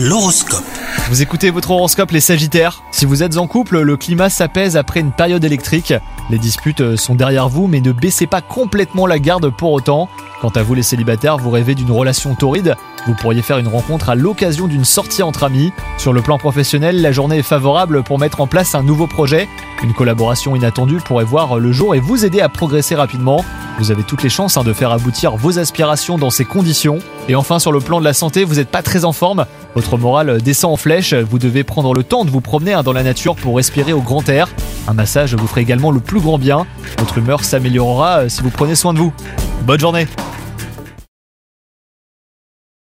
L'horoscope. Vous écoutez votre horoscope les Sagittaires. Si vous êtes en couple, le climat s'apaise après une période électrique. Les disputes euh, sont derrière vous, mais ne baissez pas complètement la garde pour autant. Quant à vous les célibataires, vous rêvez d'une relation torride. Vous pourriez faire une rencontre à l'occasion d'une sortie entre amis. Sur le plan professionnel, la journée est favorable pour mettre en place un nouveau projet. Une collaboration inattendue pourrait voir le jour et vous aider à progresser rapidement. Vous avez toutes les chances hein, de faire aboutir vos aspirations dans ces conditions. Et enfin, sur le plan de la santé, vous n'êtes pas très en forme. Votre morale descend en flèche. Vous devez prendre le temps de vous promener hein, dans la nature pour respirer au grand air. Un massage vous ferait également le plus grand bien. Votre humeur s'améliorera euh, si vous prenez soin de vous. Bonne journée